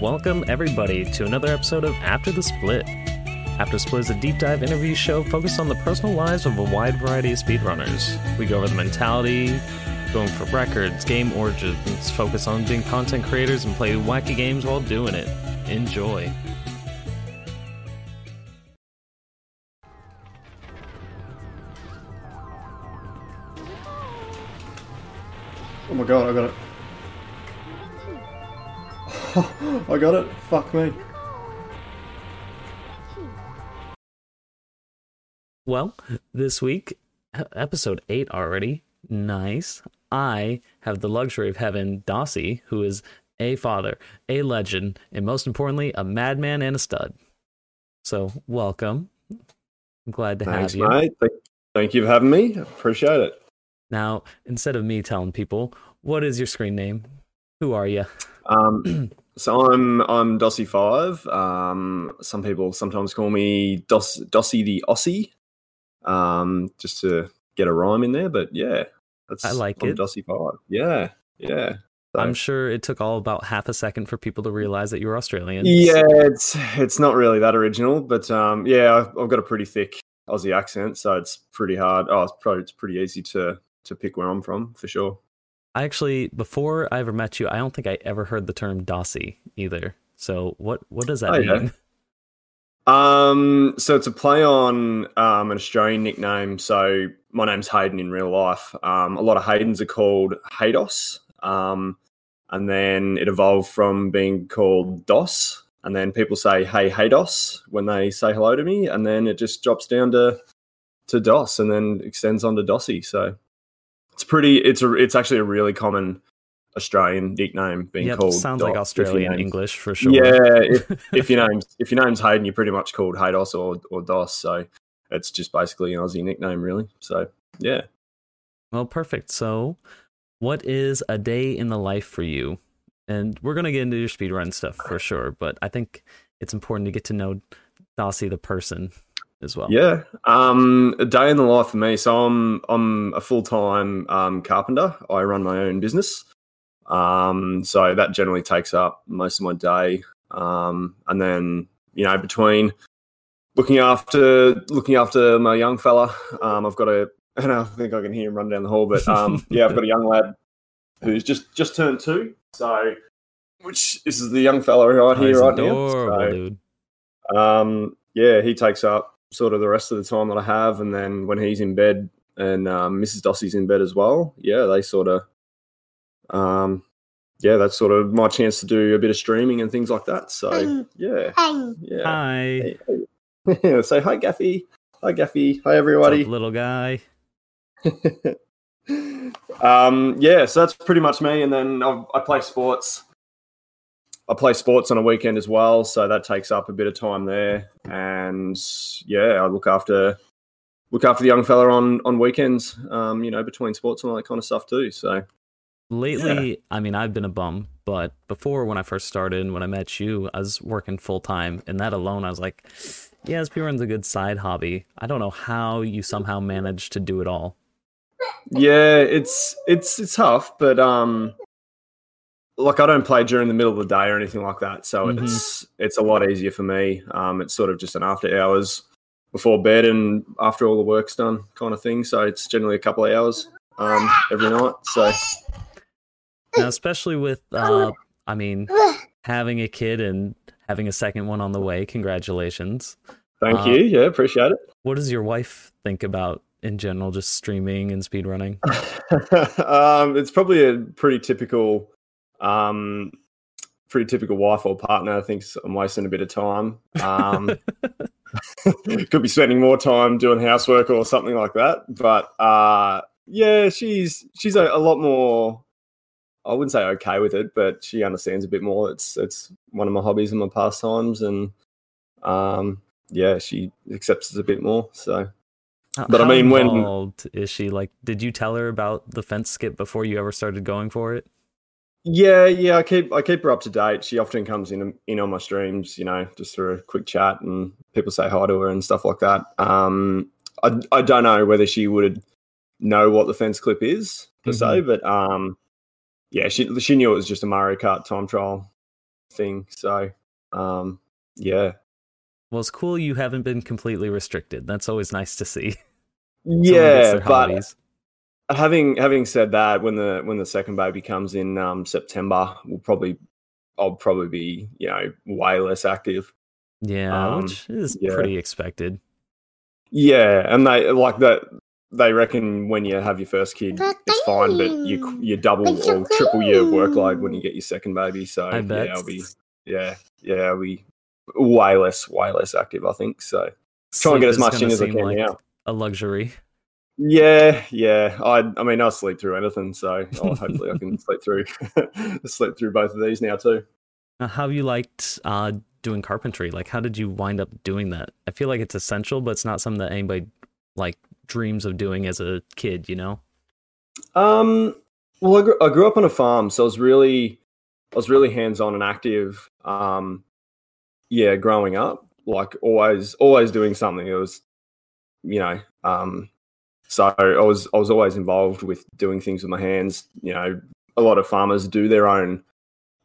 Welcome, everybody, to another episode of After the Split. After Split is a deep dive interview show focused on the personal lives of a wide variety of speedrunners. We go over the mentality, going for records, game origins, focus on being content creators, and play wacky games while doing it. Enjoy. Oh my god, I got it. I got it. Fuck me. Well, this week, episode 8 already. Nice. I have the luxury of having Dossey, who is a father, a legend, and most importantly, a madman and a stud. So, welcome. I'm glad to Thanks, have you. mate. Thank, thank you for having me. Appreciate it. Now, instead of me telling people, what is your screen name? Who are you? Um, so I'm I'm Dossey Five. Um, some people sometimes call me Dos Dossey the Aussie. Um, just to get a rhyme in there, but yeah, that's I like I'm it. Dossey Five. Yeah, yeah. So- I'm sure it took all about half a second for people to realize that you were Australian. Yeah, it's it's not really that original, but um, yeah, I've, I've got a pretty thick Aussie accent, so it's pretty hard. Oh, it's probably it's pretty easy to to pick where I'm from for sure. I actually, before I ever met you, I don't think I ever heard the term Dossey either. So, what what does that Oh, yeah. mean? Um, so it's a play on um, an Australian nickname. So my name's Hayden in real life. Um, a lot of Haydens are called Haydos, um, and then it evolved from being called Dos, and then people say Hey Haydos when they say hello to me, and then it just drops down to to Dos, and then extends on to Dossey. So it's pretty. It's a. It's actually a really common Australian nickname being Yep, called. sounds like Australian English for sure. yeah, if, if your name's if your name's Hayden, you're pretty much called Haydos or or Dos. So it's just basically an Aussie nickname, really. So yeah, Well, perfect. So, what is a day in the life for you? And we're gonna get into your speedrun stuff for sure, but I think it's important to get to know Dossey the person as well. yeah. Um, a day in the life for me. So I'm I'm a full time um, carpenter. I run my own business. Um, so that generally takes up most of my day. Um, and then you know between looking after looking after my young fella, um, I've got a and I think I can hear him run down the hall. But um, yeah, I've got a young lad who's just just turned two. So which this is the young fella right Oh, here right now. So, dude. um, yeah, he takes up sort of the rest of the time that I have, and then when he's in bed and um, Mrs. Dossey's in bed as well, yeah, they sort of, um, yeah, that's sort of my chance to do a bit of streaming and things like that. So yeah, yeah. Hi, Hey, hey. Say hi, Gaffy. Hi, Gaffy. Hi, What's everybody. up, little guy. um, yeah, so that's pretty much me. And then I, I play sports. I play sports on a weekend as well, so that takes up a bit of time there. And yeah, I look after look after the young fella on on weekends. Um, you know, between sports and all that kind of stuff too. So Lately, I mean, I've been a bum, but before when I first started and when I met you, I was working full time, and that alone, I was like, yeah, speedrun's a good side hobby. I don't know how you somehow managed to do it all. yeah, it's it's it's tough, but um, like I don't play during the middle of the day or anything like that, so Mhm. it's it's a lot easier for me. Um, it's sort of just an after hours before bed and after all the work's done kind of thing. So it's generally a couple of hours um every night. So Now, especially with, uh, I mean, having a kid and having a second one on the way. Congratulations. thank Uh, you, yeah, appreciate it. What does your wife think about in general, just streaming and speedrunning? um, it's probably a pretty typical, um, pretty typical wife or partner thinks I'm wasting a bit of time. Um, could be spending more time doing housework or something like that. But uh, yeah, she's she's a, a lot more. I wouldn't say okay with it, but she understands a bit more. It's it's one of my hobbies and my pastimes, and um, yeah, she accepts it a bit more. So How- But I mean, when is she? Like, did you tell her about the fence skip before you ever started going for it? Yeah, yeah, I keep I keep her up to date. She often comes in in on my streams, you know, just for a quick chat and people say hi to her and stuff like that. Um, I I don't know whether she would know what the fence clip is per se, but um, yeah, she she knew it was just a Mario Kart time trial thing. So um, yeah, Well, it's cool you haven't been completely restricted. That's always nice to see. Yeah. But hobbies. Having having said that, when the when the second baby comes in um, September, we'll probably I'll probably be you know way less active. yeah, um, which is yeah. pretty expected. Yeah, and they like that. They reckon when you have your first kid, it's fine, but you you double or triple your workload when you get your second baby. So I bet. yeah, I'll be yeah yeah I'll be way less way less active. I think so. Try and get as much in as I can like now. A luxury. Yeah, yeah. I I mean I'll sleep through anything, so oh, hopefully I can sleep through sleep through both of these now too. Now, how have you liked uh, doing carpentry? Like, how did you wind up doing that? I feel like it's essential, but it's not something that anybody like dreams of doing as a kid. You know? Um, well, I grew, I grew up on a farm, so I was really, I was really hands on and active. Um, yeah, growing up, like always, always doing something. It was, you know, um, so I was, I was always involved with doing things with my hands. You know, a lot of farmers do their own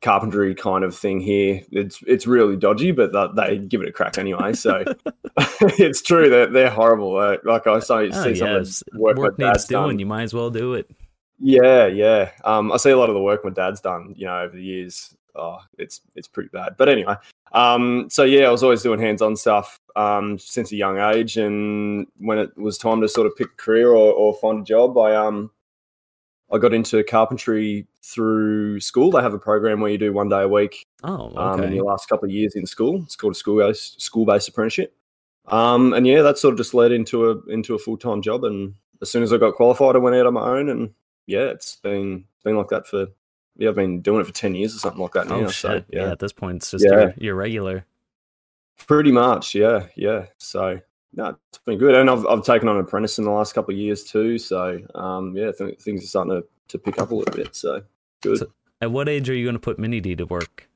carpentry kind of thing here. It's, it's really dodgy, but th- they give it a crack anyway. So it's true that they're horrible. Uh, like I say, Oh, see some of the work, Work my needs dad's done. You might as well do it. Yeah, yeah. Um, I see a lot of the work my dad's done, you know, over the years. Oh, it's it's pretty bad. But anyway, um, so yeah, I was always doing hands-on stuff um, since a young age, and when it was time to sort of pick a career or, or find a job, I um, I got into carpentry through school. They have a program where you do one day a week Oh, um, in okay. your last couple of years in school. It's called a school-based school-based apprenticeship. Um, and yeah, that sort of just led into a into a full-time job. And as soon as I got qualified, I went out on my own. And yeah, it's been been like that for yeah, I've been doing it for ten years or something like that now. oh so shit! yeah. yeah, at this point, it's just Yeah. your, your regular. pretty much. Yeah, yeah. So no, it's been good. And I've I've taken on an apprentice in the last couple of years too. So um, yeah, th- things are starting to, to pick up a little bit. So good. So- At what age are you going to put Mini D to work?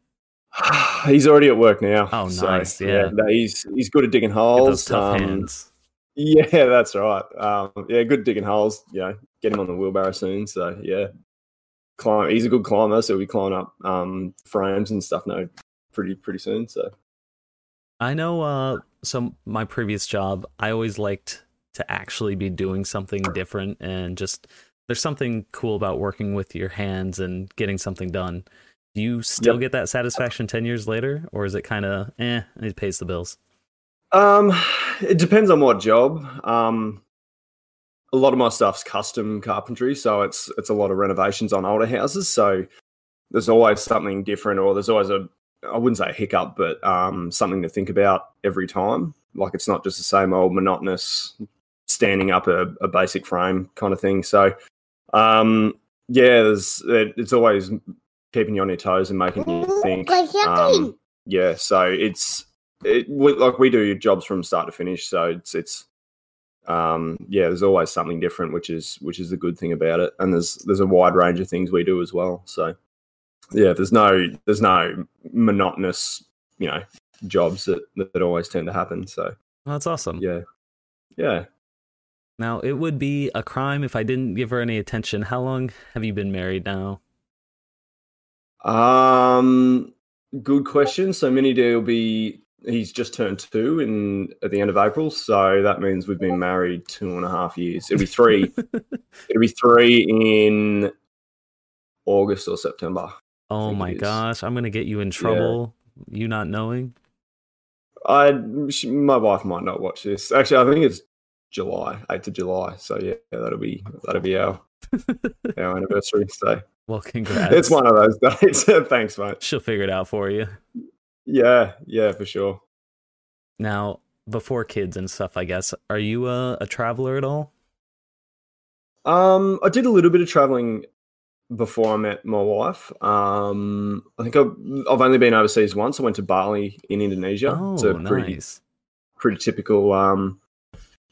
he's already at work now. Oh, so, nice, yeah. no, he's he's good at digging holes. tough um, hands. Yeah, that's right. Um, yeah, good digging holes. You know, get him on the wheelbarrow soon. So yeah, climb. He's a good climber, so we climb up um, frames and stuff. No, pretty pretty soon. So I know. Uh, so my previous job, I always liked to actually be doing something different, and just there's something cool about working with your hands and getting something done. Do you still Yep. get that satisfaction ten years later, or is it kind of eh? It pays the bills. um, it depends on what job. Um, a lot of my stuff's custom carpentry, so it's it's a lot of renovations on older houses. So there's always something different, or there's always a I wouldn't say a hiccup, but um, something to think about every time. Like it's not just the same old monotonous standing up a, a basic frame kind of thing. So um, yeah, there's it, it's always keeping you on your toes and making you think. Um, yeah, so it's it we, like we do jobs from start to finish. So it's it's um yeah, there's always something different, which is which is the good thing about it. And there's there's a wide range of things we do as well. So yeah, there's no there's no monotonous you know jobs that that always tend to happen. So that's awesome. yeah, yeah. Now it would be a crime if I didn't give her any attention. How long have you been married now? Um, good question. So Mini D will be he's just turned two in at the end of April, so that means we've been married two and a half years. It'll be three. it'll be three in August or September. Oh my gosh, I'm gonna get you in trouble. You not knowing. I my wife might not watch this. Actually, I think it's July, eighth of July. So yeah, that'll be that'll be our our anniversary. So Well, congrats. it's one of those days. Thanks, mate. She'll figure it out for you. Yeah, yeah, for sure. Now, before kids and stuff, I guess, are you a, a traveler at all? Um, I did a little bit of traveling before I met my wife. Um, I think I've, I've only been overseas once. I went to Bali in Indonesia. Oh, it's a pretty nice. pretty typical um,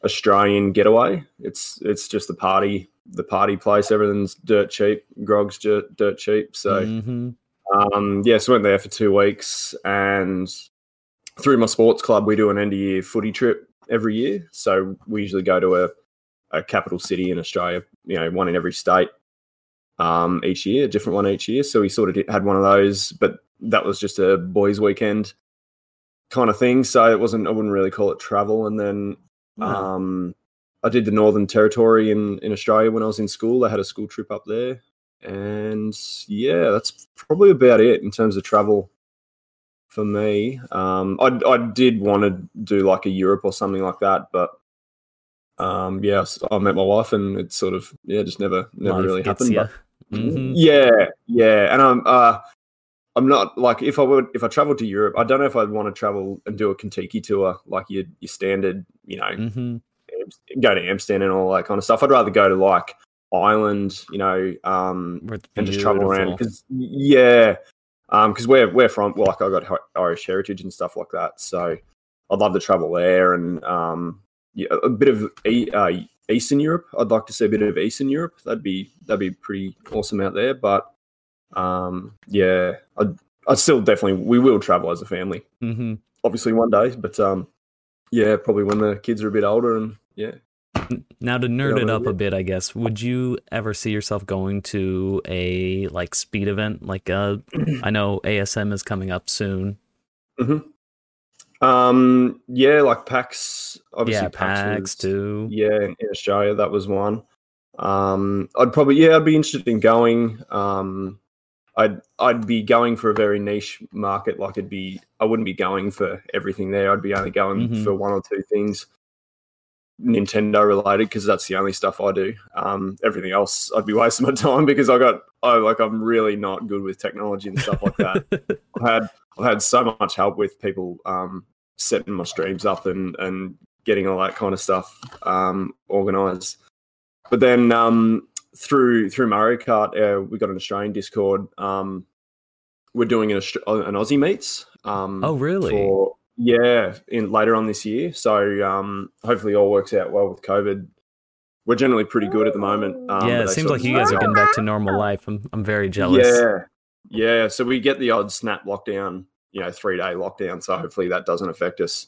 Australian getaway. It's it's just the party the party place. Everything's dirt cheap. Grog's dirt, dirt cheap. So Mhm. Um, yeah, so went there for two weeks, and through my sports club, we do an end of year footy trip every year. So we usually go to a, a capital city in Australia, you know, one in every state um, each year, a different one each year. So we sort of did, had one of those, but that was just a boys' weekend kind of thing. So it wasn't. I wouldn't really call it travel. And then um, I did the Northern Territory in in Australia when I was in school. I had a school trip up there, and yeah, that's probably about it in terms of travel for me. Um, I I did want to do like a Europe or something like that, but um, yeah, I met my wife, and it sort of yeah, just never never Life really happened. But Mhm. yeah, yeah, and I'm uh, I'm not like if I would if I traveled to Europe, I don't know if I'd want to travel and do a Contiki tour like your your standard, you know, Mhm. go to Amsterdam and all that kind of stuff. I'd rather go to like Ireland, you know, um, and just travel around because yeah, um, because we're we're from well, like I got Irish heritage and stuff like that, so I'd love to travel there and um, yeah, a bit of uh, Eastern Europe. I'd like to see a bit of Eastern Europe. That'd be that'd be pretty awesome out there. But um, yeah, I'd, I'd still definitely we will travel as a family, Mhm. obviously one day. But um, yeah, probably when the kids are a bit older and yeah. Now to nerd Yeah, it but up a bit, I guess. Would you ever see yourself going to a like speed event? Like uh I know ASM is coming up soon. Um, yeah, like PAX. Obviously, yeah, PAX was- too. Yeah, in Australia, that was one. Um, I'd probably yeah, I'd be interested in going. Um, I'd I'd be going for a very niche market. Like it'd be, I wouldn't be going for everything there. I'd be only going Mhm. for one or two things, Nintendo related, because that's the only stuff I do. Um, everything else, I'd be wasting my time because I got, I like, I'm really not good with technology and stuff like that. I've had I've had so much help with people um, setting my streams up and and getting all that kind of stuff um, organized. But then um, through through Mario Kart, uh, we got an Australian Discord. Um, we're doing an, an Aussie meets. Um, Oh, really? For, yeah, in later on this year. So um, hopefully all works out well with COVID. We're generally pretty good at the moment. Um, yeah, it seems like you guys are getting back to normal life. I'm I'm very jealous. yeah, yeah. So we get the odd snap lockdown, you know, three day lockdown. So hopefully that doesn't affect us.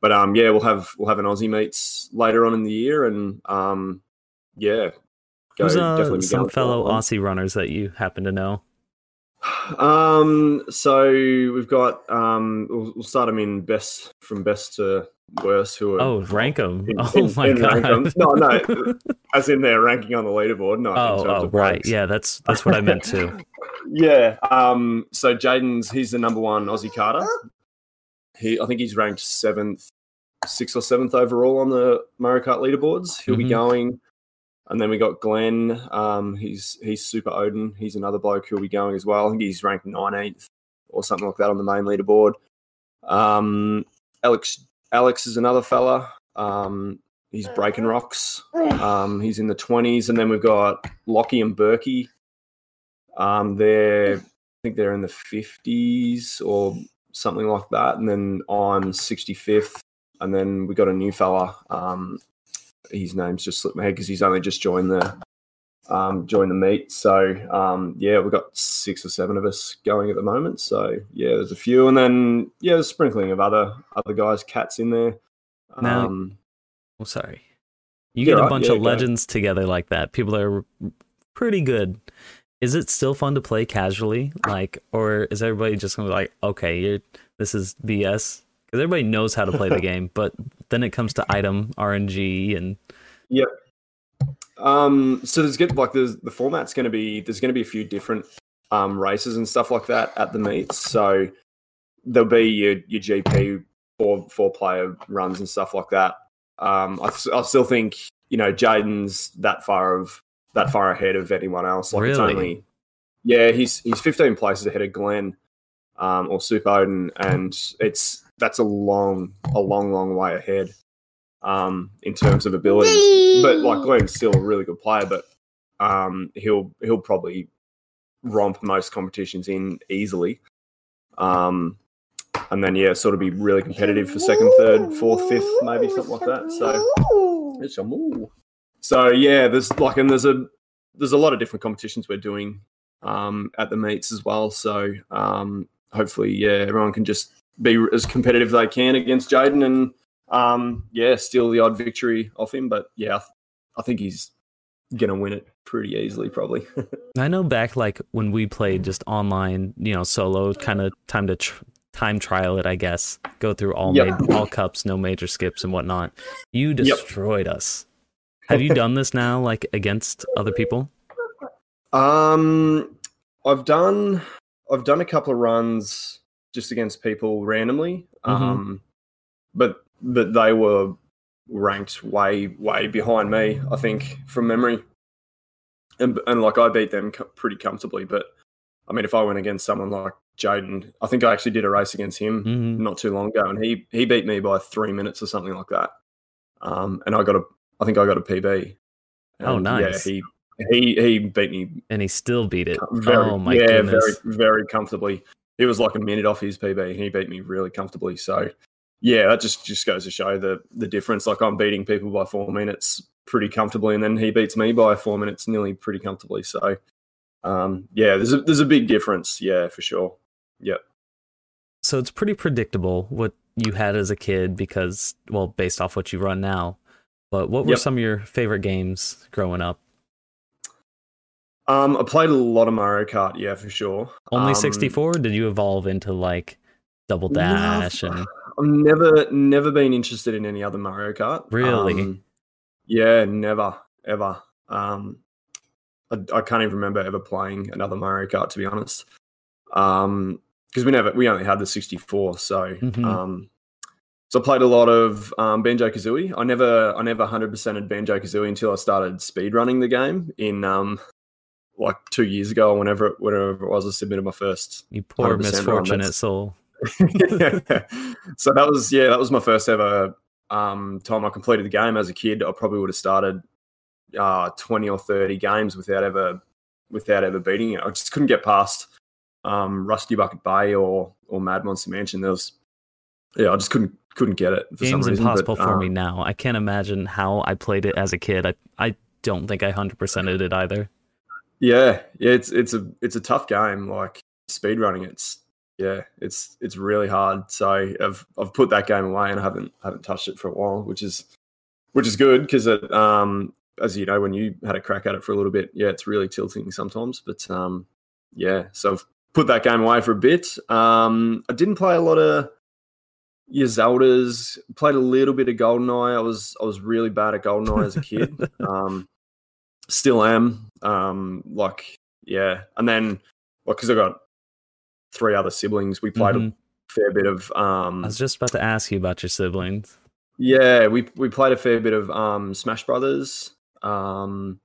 But um, yeah, we'll have we'll have an Aussie meets later on in the year, and um, yeah, go- Who's uh, definitely some fellow. Aussie runners that you happen to know? Um, so we've got um, we'll, we'll start them in best from best to worst. Who are Oh, rank 'em. in- Oh in- my in god. No, no, as in their ranking on the leaderboard. In Oh, oh, right. ranks. Yeah, that's that's what I meant too. yeah. Um. So Jaden's he's the number one Aussie Carter. He, I think he's ranked seventh, sixth or seventh overall on the Mario Kart leaderboards. He'll be Mhm. going, and then we got Glenn. Um. He's he's Super Odin. He's another bloke who'll be going as well. I think he's ranked nineteenth or something like that on the main leaderboard. Um. Alex Alex is another fella. Um. He's breaking rocks. Um, he's in the twenties, and then we've got Lockie and Berkey. Um, they're I think they're in the fifties or something like that, and then I'm sixty fifth, and then we got a new fella. His name's just slipped my head because he's only just joined the um, joined the meet. So um, yeah, we've got six or seven of us going at the moment. So yeah, there's a few, and then yeah, there's a sprinkling of other other guys, cats in there. Now- Um, Oh, sorry. You get a right, bunch yeah, of legends together like that. People are pretty good. Is it still fun to play casually, like, or is everybody just gonna be like, okay, you're, this is BS? Because everybody knows how to play the game, but then it comes to item RNG and Um, so there's get like there's the format's going to be there's going to be a few different um races and stuff like that at the meets. So there'll be your your GP four four player runs and stuff like that. Um, I, I still think you know Jaden's that far of that far ahead of anyone else. Like it's Really? only yeah, he's he's 15 places ahead of Glenn um, or Super Odin, and it's that's a long a long long way ahead um, in terms of ability but like Glenn's still a really good player, but um, he'll he'll probably romp most competitions in easily. Um, and then yeah, sort of be really competitive for second, third, fourth, fifth, maybe something like that. So it's a moo. So yeah, there's like and there's a there's a lot of different competitions we're doing um, at the meets as well. So um, hopefully, yeah, everyone can just be as competitive as they can against Jaden and um, yeah, steal the odd victory off him. But yeah, I, th- I think he's gonna win it pretty easily, probably. I know back like when we played just online, you know, solo, kind of time to tr- time trial it, I guess. Go through all Yep. ma- all cups, no major skips and whatnot. You destroyed us. Have you done this now, like against other people? Um, I've done I've done a couple of runs just against people randomly. Mhm. Um, but but they were ranked way way behind me. I think from memory, and and like I beat them pretty comfortably. But I mean, if I went against someone like Jaden, I think I actually did a race against him hmm not too long ago, and he he beat me by three minutes or something like that. Um, and I got a I think I got a PB. Oh, And, nice. Yeah, he he he beat me And he still beat it. very, oh my yeah, goodness. very, very comfortably. He was like a minute off his PB, and he beat me really comfortably. So, yeah, that just just goes to show the the difference. Like I'm beating people by four minutes pretty comfortably, and then he beats me by four minutes nearly pretty comfortably. So, um, yeah, there's a there's a big difference. Yeah, for sure. Yep. So it's pretty predictable what you had as a kid because, well, based off what you run now. But what were Yep. some of your favorite games growing up? Um, I played a lot of Mario Kart. Yeah, for sure. Only Um, 64? Did you evolve into like Double No, Dash and I've never never been interested in any other Mario Kart. Really? Um, yeah, never ever. Um, I, I can't even remember ever playing another Mario Kart to be honest. Um, because we never we only had the 64, so Mhm. um, so I played a lot of um, Banjo Kazooie. I never I never 100 percented Banjo Kazooie until I started speedrunning the game in um like two years ago or whenever it, whenever it was I submitted my first you poor misfortunate soul? so that was yeah, that was my first ever um, time I completed the game as a kid. I probably would have started uh, twenty or thirty games without ever without ever beating it. I just couldn't get past um, Rusty Bucket Bay or or Mad Monster Mansion. There was yeah, I just couldn't couldn't get it for some Game's reason. impossible but, for um, me now. I can't imagine how I played it as a kid. I I don't think I 100%ed it either. Yeah, yeah, it's it's a it's a tough game. Like speedrunning, it's yeah, it's it's really hard. So I've I've put that game away and I haven't haven't touched it for a while, which is which is good because it um as you know when you had a crack at it for a little bit, yeah, it's really tilting sometimes. But um yeah, so I've put that game away for a bit. Um, I didn't play a lot of your Zeldas. Played a little bit of Goldeneye. I was I was really bad at Goldeneye as a kid. um, still am. Um, like yeah, and then well, because I got three other siblings, we played Mhm. a fair bit of um, I was just about to ask you about your siblings. yeah, we we played a fair bit of um, Smash Brothers. Um,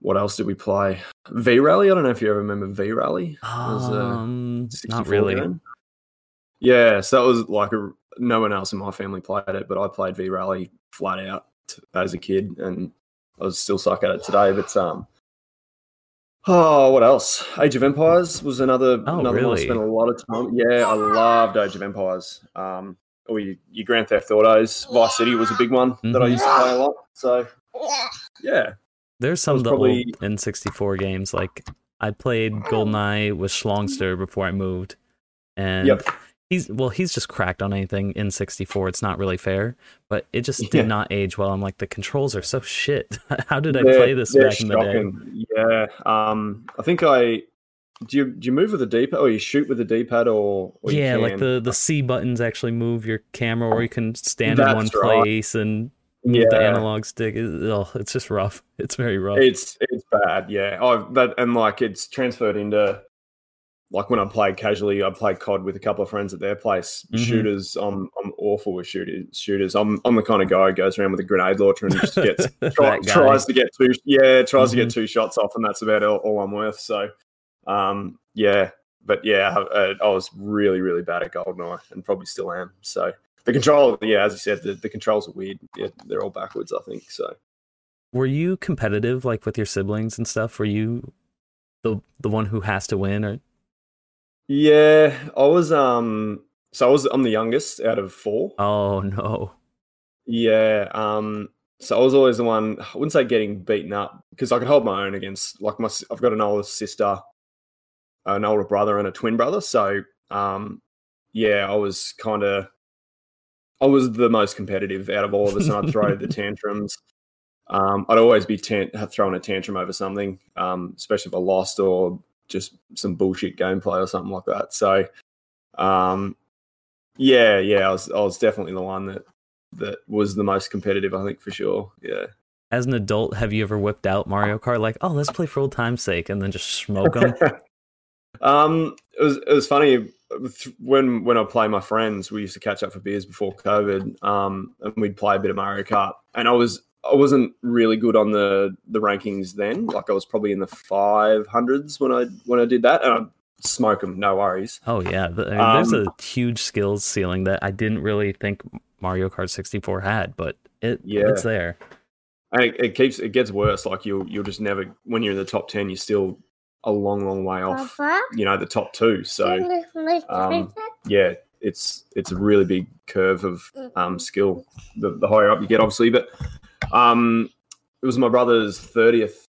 what else did we play? V Rally. I don't know if you ever remember V Rally. uh, Um, not really. game. Yeah, so that was like a, no one else in my family played it, but I played V Rally flat out as a kid, and I was still suck at it today. But um, oh, what else? Age of Empires was another Oh, another one I spent a lot of time. Yeah, I loved Age of Empires. Um, or your, your Grand Theft Autos, Vice City was a big one that I Mhm. used to play a lot. So yeah, There's some of the probably- old N64 games. Like I played GoldenEye with Schlongster before I moved, and Yep. He's well, he's just cracked on anything in 64. It's not really fair, but it just did Yeah. not age well. I'm like, the controls are so shit. How did I They're- play this back in the day? Yeah. Um, I think I do. You do you move with the D pad, or you shoot with the D pad, or, or yeah, like the the C buttons actually move your camera, or you can stand in one right. place and move the Yeah. analog stick. Oh, it's just rough. It's very rough. It's it's bad. Yeah. I've that and like it's transferred into like when I played casually. I played COD with a couple of friends at their place. Mhm. Shooters. I'm I'm awful with shooters. Shooters. I'm I'm the kind of guy who goes around with a grenade launcher and just gets try, tries to get two yeah tries to Mhm. get two shots off and that's about all, all I'm worth so um yeah but yeah I, I was really really bad at goldeneye and probably still am so the control yeah as you said the, the controls are weird yeah they're all backwards I think so Were you competitive, like with your siblings and stuff? Were you the the one who has to win, or yeah I was um so I was I'm the youngest out of four oh no? Yeah. Um. So I was always the one. I wouldn't say getting beaten up because I could hold my own against like my. I've got an older sister, an older brother, and a twin brother. So um, yeah, I was kind of. I was the most competitive out of all of us, and I'd throw the tantrums. um, I'd always be tan- throwing a tantrum over something, um, especially if I lost or just some bullshit gameplay or something like that. So, um, yeah, yeah, I was I was definitely the one that that was the most competitive. I think for sure. Yeah. As an adult, have you ever whipped out Mario Kart like, oh, let's play for old time's sake, and then just smoke them? um, it was it was funny when when I play my friends. We used to catch up for beers before COVID, um, and we'd play a bit of Mario Kart. And I was I wasn't really good on the the rankings then. Like I was probably in the five hundreds when I when I did that, and I smoke them, no worries. Oh yeah, I mean, um, there's a huge skills ceiling that I didn't really think Mario Kart 64 had, but it yeah. it's there. And it, it keeps it gets worse. Like you'll you'll just never when you're in the top ten, you're still a long, long way off. You know the top two. So um, yeah, it's it's a really big curve of um, skill. The, the higher up you get, obviously, but um, it was my brother's thirtieth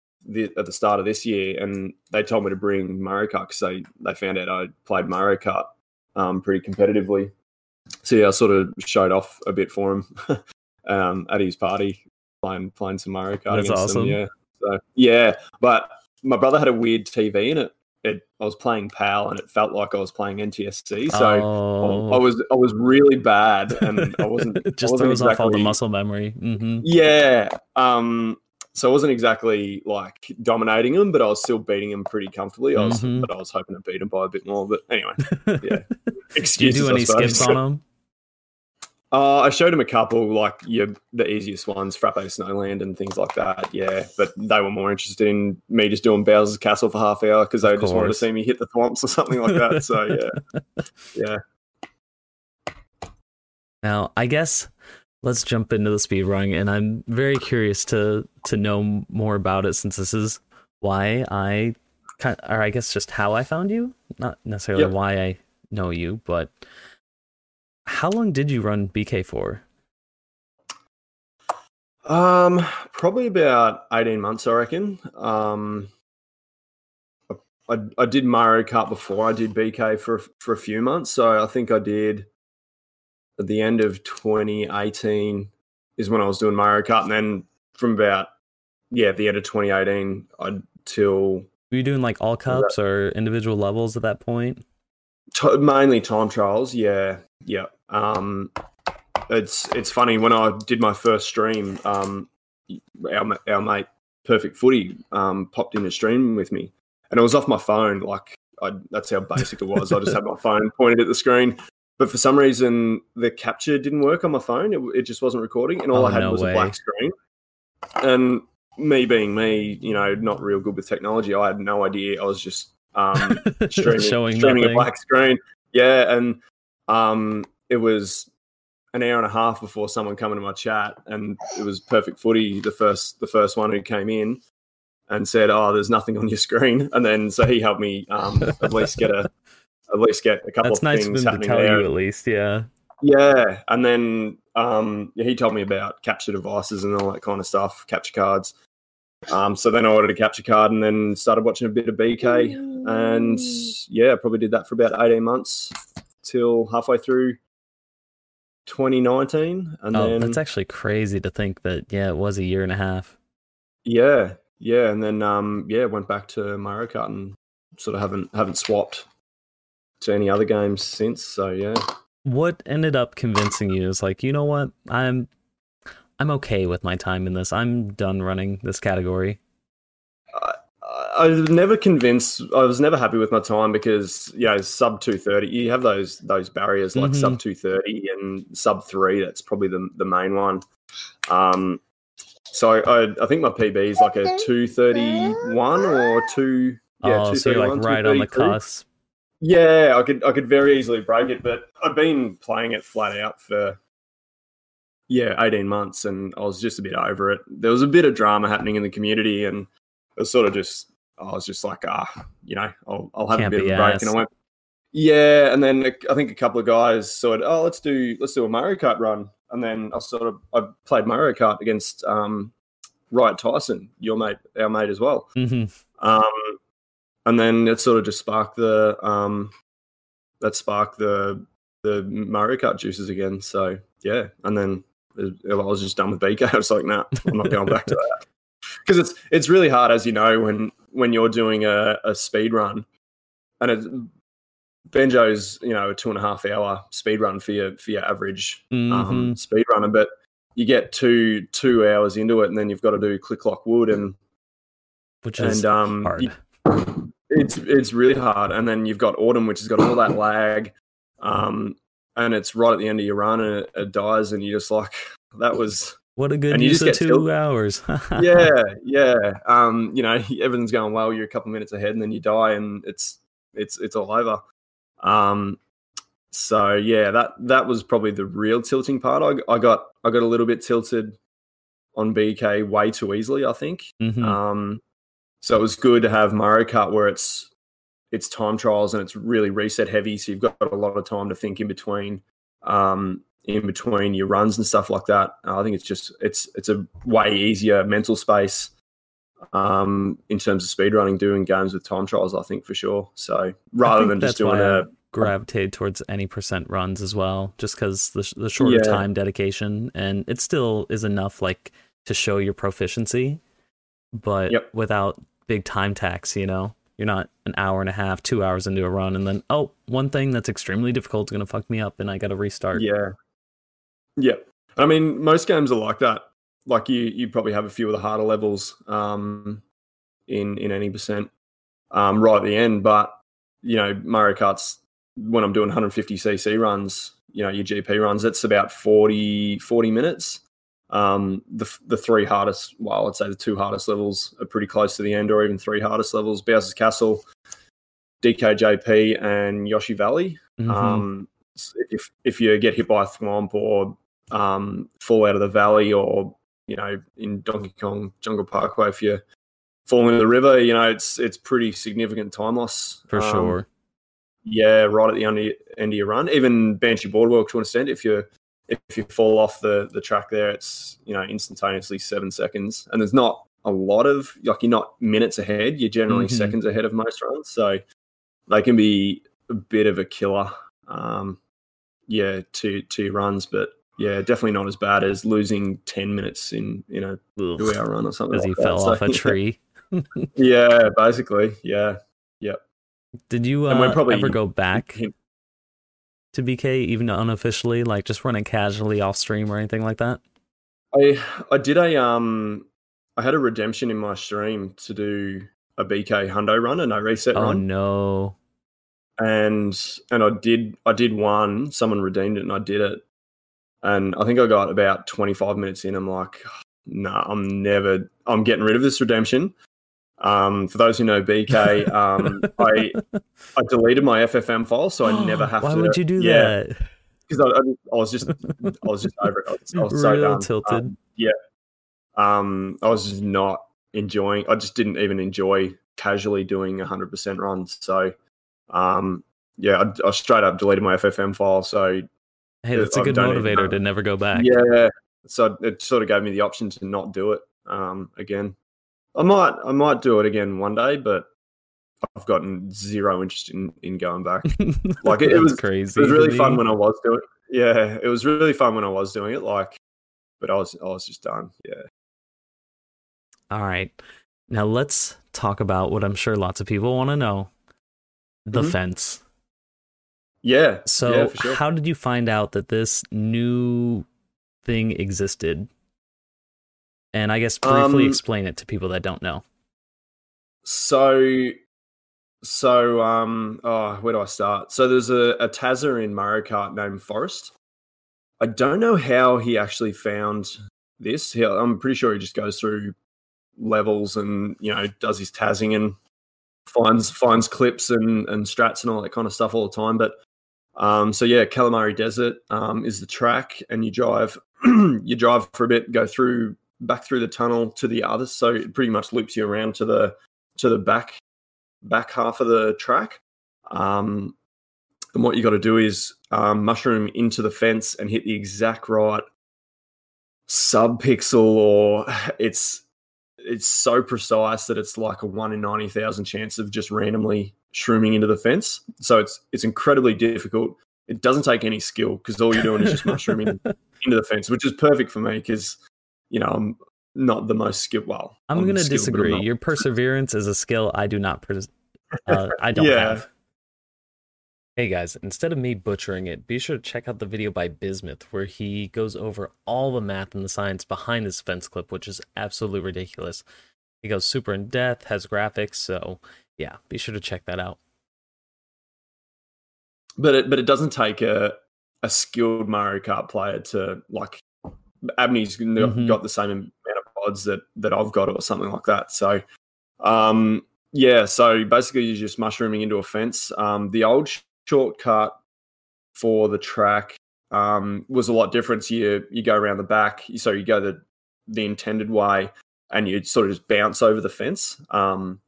at the start of this year, and they told me to bring Mario Kart because they they found out I played Mario Kart um, pretty competitively. So yeah, I sort of showed off a bit for him um, at his party, playing playing some Mario Kart. That's awesome. Them, yeah, so yeah, but my brother had a weird TV in it. It, I was playing PAL and it felt like I was playing NTSC. So oh. I, I, was I was really bad and I wasn't just I wasn't throws exactly, off all the muscle memory. Mm-hmm. Yeah. Um, so I wasn't exactly like dominating him, but I was still beating him pretty comfortably. I was, mm-hmm. but I was hoping to beat him by a bit more. But anyway, yeah. Excuses, do you do any skips on him? Uh, I showed him a couple, like yeah, the easiest ones, Frappe Snowland and things like that. Yeah, but they were more interested in me just doing Bowser's Castle for half hour because they just wanted to see me hit the thwomps or something like that. So yeah, yeah. Now, I guess let's jump into the speed running, and I'm very curious to to know more about it since this is why I, or I guess just how I found you, not necessarily yep. why I know you, but how long did you run BK for? Um, probably about eighteen months, I reckon. Um, I, I did Mario Kart before I did BK for for a few months, so I think I did at the end of 2018 is when I was doing Mario Kart, and then from about yeah the end of 2018 until were you doing like all cups or individual levels at that point? T- mainly time trials, yeah, yeah. Um, it's it's funny when I did my first stream, um, our our mate Perfect Footy um, popped in a stream with me, and it was off my phone. Like I, that's how basic it was. I just had my phone pointed at the screen, but for some reason the capture didn't work on my phone. It, it just wasn't recording, and all oh, I had no was way. a black screen. And me being me, you know, not real good with technology, I had no idea. I was just um, streaming, streaming a black screen. Yeah, and um, it was an hour and a half before someone come into my chat, and it was perfect footy, the first the first one who came in and said, "Oh, there's nothing on your screen," and then so he helped me um, at least get a at least get a couple That's of nice things happening to tell there. You at least, yeah, yeah, and then um, yeah, he told me about capture devices and all that kind of stuff, capture cards. Um, so then I ordered a capture card and then started watching a bit of BK, and yeah, I probably did that for about eighteen months till halfway through 2019, and oh, then that's actually crazy to think that. Yeah, it was a year and a half. Yeah, yeah, and then um, yeah, went back to Mario Kart and sort of haven't haven't swapped to any other games since. So yeah. What ended up convincing you is like, you know what, I'm I'm okay with my time in this. I'm done running this category. I was never convinced. I was never happy with my time because you know sub two thirty. You have those those barriers like mm-hmm. sub two thirty and sub three. That's probably the the main one. Um, so I, I think my PB is like a two thirty one or two. Yeah, oh, so you're like right on the cusp. Yeah, I could I could very easily break it, but I've been playing it flat out for yeah eighteen months, and I was just a bit over it. There was a bit of drama happening in the community, and it was sort of just I was just like, ah, you know, I'll, I'll have Can't a bit of a break. Ass. And I went, yeah. And then I think a couple of guys said, oh, let's do let's do a Mario Kart run. And then I sort of I played Mario Kart against um, Wright Tyson, your mate, our mate as well. Mm-hmm. Um, and then it sort of just sparked the um, that sparked the the Mario Kart juices again. So yeah, and then I was just done with BK. I was like, nah, I'm not going back to that because it's it's really hard, as you know, when when you're doing a, a speed run, and it, Banjo's you know a two and a half hour speed run for your for your average Mhm. um, speed runner, but you get two two hours into it, and then you've got to do Click Clock Wood, and which is and um, hard. you- it's it's really hard, and then you've got autumn, which has got all that lag, um, and it's right at the end of your run, and it, it dies, and you're just like, that was what a good and use of two tilted. hours. yeah, yeah. Um, you know, everything's going well. You're a couple minutes ahead, and then you die, and it's it's it's all over. Um, so yeah, that that was probably the real tilting part. I, I got I got a little bit tilted on BK way too easily. I think. Mhm. Um, so it was good to have Mario Kart where it's it's time trials and it's really reset heavy, so you've got a lot of time to think in between, um, in between your runs and stuff like that. Uh, I think it's just it's it's a way easier mental space um, in terms of speed running doing games with time trials. I think for sure. So rather than just that's why doing I a gravitate towards any percent runs as well, just because the the shorter Yeah. time dedication and it still is enough like to show your proficiency, but Yep. without big time tax. You know, you're not an hour and a half, two hours into a run, and then oh, one thing that's extremely difficult is gonna fuck me up, and I got to restart. Yeah. Yeah. I mean, most games are like that. Like you, you probably have a few of the harder levels um, in in any percent um, right at the end. But you know, Mario Kart's when I'm doing 150 cc runs, you know, your GP runs, it's about 40 40 minutes. Um, the the three hardest, well, I'd say the two hardest levels are pretty close to the end, or even three hardest levels: Bowser's Castle, DKJP, and Yoshi Valley. Mhm. Um, if if you get hit by a thwomp or um, fall out of the valley, or you know, in Donkey Kong Jungle Parkway, if you fall into the river, you know, it's it's pretty significant time loss for Um, sure. Yeah, right at the end of, end of your run. Even Banshee Boardwalk to an extent, if you if you fall off the the track there, it's you know instantaneously seven seconds, and there's not a lot of like you're not minutes ahead. You're generally Mhm. seconds ahead of most runs, so they can be a bit of a killer. Um, yeah, to to your runs, but yeah, definitely not as bad as losing ten minutes in you know two hour run or something. As like that. fell So, off a tree. Yeah, basically, yeah. Yep. Did you And we're uh, probably- ever go back to BK, even unofficially, like just running casually off stream or anything like that? I I did a um I had a redemption in my stream to do a BK Hundo run, a no reset Oh run, no. and and I did I did one. Someone redeemed it, and I did it, and I think I got about twenty five minutes in. I'm like, nah, I'm never. I'm getting rid of this redemption. Um, for those who know BK, um, I I deleted my FFM file, so I never have Why to. would you do yeah, that? because I, I, was just I was just over it. I was, I was so done. tilted. Um, yeah, um, I was just not enjoying. I just didn't even enjoy casually doing 100% runs. So, um, yeah, I, I straight up deleted my FFM file. So, hey, that's a good motivator uh, to never go back. yeah, so it sort of gave me the option to not do it um, again. I might, I might do it again one day, but I've gotten zero interest in in going back. Like, it- it was- crazy. It was really fun when I was doing. it. Yeah, it was really fun when I was doing it. Like, but I was, I was just done. Yeah. All right. Now let's talk about what I'm sure lots of people want to know the Mhm. fence. Yeah. So, yeah, sure. how did you find out that this new thing existed? And I guess briefly Um, explain it to people that don't know. So, so um, oh, where do I start? So there's a, a TASer in Mario Kart named Forest. I don't know how he actually found this. He, I'm pretty sure he just goes through levels and you know does his TASing and finds finds clips and and strats and all that kind of stuff all the time. But um, so yeah, Kalimari Desert um, is the track, and you drive you drive for a bit, go through back through the tunnel to the other. So it pretty much loops you around to the to the back back half of the track. Um, and what you got to do is um, mushroom into the fence and hit the exact right sub pixel, or it's it's so precise that it's like a one in ninety thousand chance of just randomly shrooming into the fence. So it's it's incredibly difficult. it doesn't take any skill because all you're doing is just mushrooming into the fence, which is perfect for me because you know I'm not the most skilled. Well, I'm, going to I'm disagree. Your perseverance is a skill I do not. Pres- uh, I don't Yeah. have. Hey guys, instead of me butchering it, be sure to check out the video by Bismuth where he goes over all the math and the science behind this fence clip, which is absolutely ridiculous. He goes super in depth, has graphics, so yeah, be sure to check that out. but it but it doesn't take a a skilled Mario Kart player to like Abney's got, Mhm. got the same amount of pods that that I've got or something like that. So um yeah, so basically you're just mushrooming into a fence. Um the old sh- shortcut for the track um was a lot different. So you you go around the back, so you go the the intended way and you sort of just bounce over the fence. Um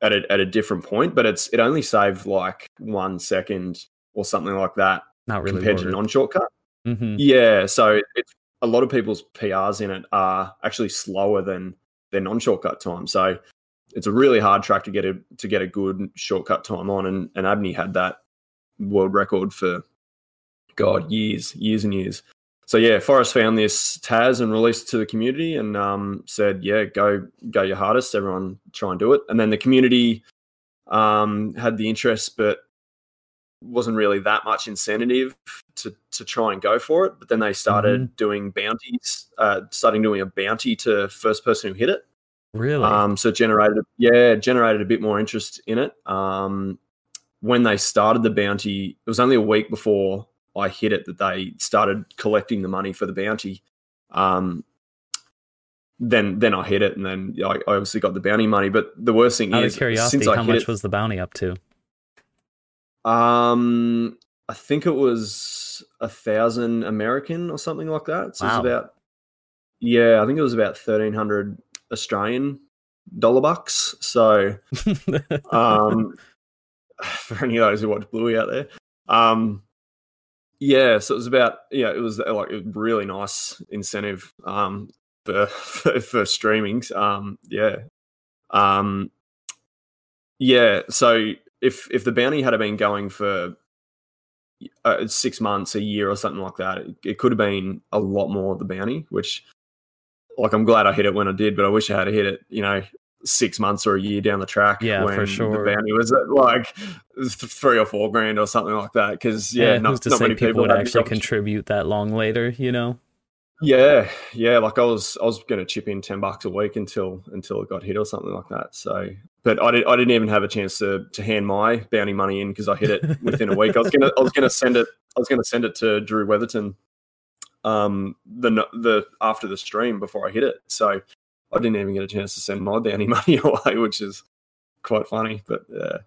at a, at a different point, but it's it only saved like one second or something like that Not really compared to worth it. Mhm. Yeah, so it's a lot of people's PRs in it are actually slower than their non-shortcut time. So it's a really hard track to get a to get a good shortcut time on, and and Abney had that world record for God years, years and years. So yeah, Forrest found this TAS and released it to the community, and um, said, "Yeah, go go your hardest. Everyone try and do it." And then the community um, had the interest, but wasn't really that much incentive to to try and go for it. But then they started doing bounties, uh, starting doing a bounty to first person who hit it. Really? Um, so it generated, yeah, generated a bit more interest in it. Um, when they started the bounty, it was only a week before I hit it that they started collecting the money for the bounty. Um, then then I hit it, and then I I obviously got the bounty money. But the worst thing Out is, of curiosity, since I how much it, was the bounty up to? Um, I think it was a thousand American or something like that. So Wow. it was about, yeah, I think it was about thirteen hundred Australian dollar bucks. So, um, for any of those who watch Bluey out there, um, yeah, so it was about, yeah, it was uh, like a really nice incentive, um, for for, for streamings. Um, yeah, um, yeah. So if if the bounty had been going for uh, six months, a year, or something like that, it, it could have been a lot more of the bounty. Which, like, I'm glad I hit it when I did, but I wish I had hit it, you know, six months or a year down the track. Yeah, for sure. The bounty was at like th- three or four grand or something like that. Because yeah, yeah, not, who's to not say people would actually contribute that long later? You know? Yeah, yeah. Like I was, I was going to chip in ten bucks a week until until it got hit or something like that. So, but I did, I didn't even have a chance to to hand my bounty money in because I hit it within a week. I was gonna, I was gonna send it, I was gonna send it to Drew Weatherton, um, the the after the stream before I hit it. So I didn't even get a chance to send my bounty money away, which is quite funny. But yeah,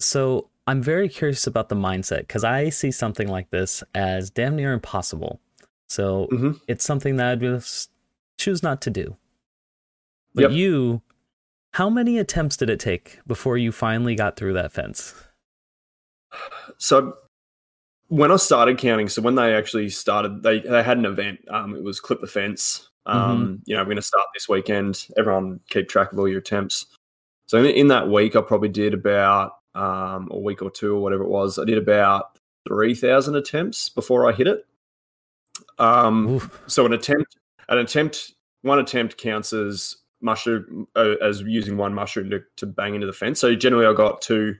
So I'm very curious about the mindset because I see something like this as damn near impossible. So Mhm. it's something that I'd just choose not to do. But Yep. you, how many attempts did it take before you finally got through that fence? so when I started counting, so when they actually started, they they had an event. Um, it was clip the fence. Um, you know, we're going to start this weekend. Everyone keep track of all your attempts. So in, in that week, I probably did about um, a week or two or whatever it was. I did about three thousand attempts before I hit it. Um, so an attempt, an attempt, one attempt counts as mushroom uh, as using one mushroom to, to bang into the fence. So generally, I got two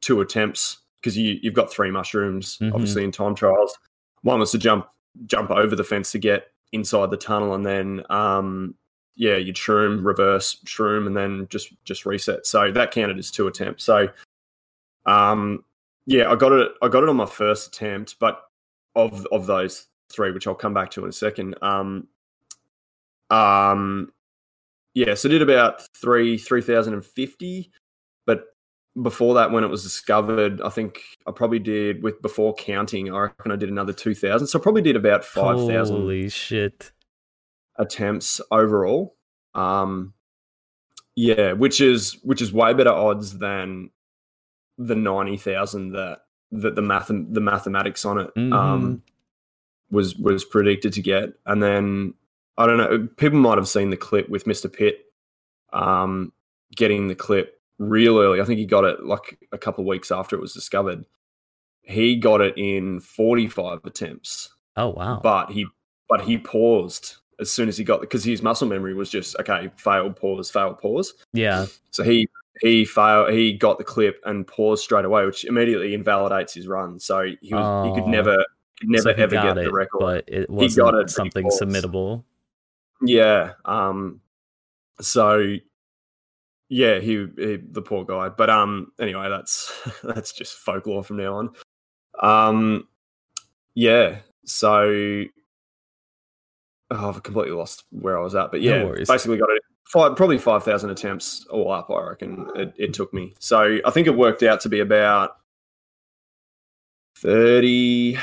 two attempts because you you've got three mushrooms Mhm. obviously in time trials. One was to jump jump over the fence to get inside the tunnel, and then um yeah, you'd shroom, reverse shroom, and then just just reset. So that counted as two attempts. So um yeah, I got it. I got it on my first attempt, but of of those three, which I'll come back to in a second. Um, um, yeah, so did about three three thousand and fifty, but before that, when it was discovered, I think I probably did with before counting. I reckon I did another two thousand, so I probably did about five thousand Holy shit. attempts overall. Um, yeah, which is which is way better odds than the ninety thousand that that the math the mathematics on it Mhm. um, was was predicted to get. And then I don't know, people might have seen the clip with Mister Pitt um, getting the clip real early. I think he got it like a couple of weeks after it was discovered. he got it in 45 attempts, Oh wow. but he but he paused as soon as he got because his muscle memory was just okay, failed, pause, failed, pause. yeah. So he he failed. He got the clip and paused straight away, which immediately invalidates his run. So he was he Oh. could never could never So ever got get it, the record. but it wasn't it, something paused. submittable. Yeah. Um. So. Yeah, he, he the poor guy. But um. Anyway, that's that's just folklore from now on. Um. Yeah. So. Oh, I've completely lost where I was at, but yeah, worries. basically got it. Five, probably five thousand attempts all up. I reckon it, it took me. So I think it worked out to be about 30,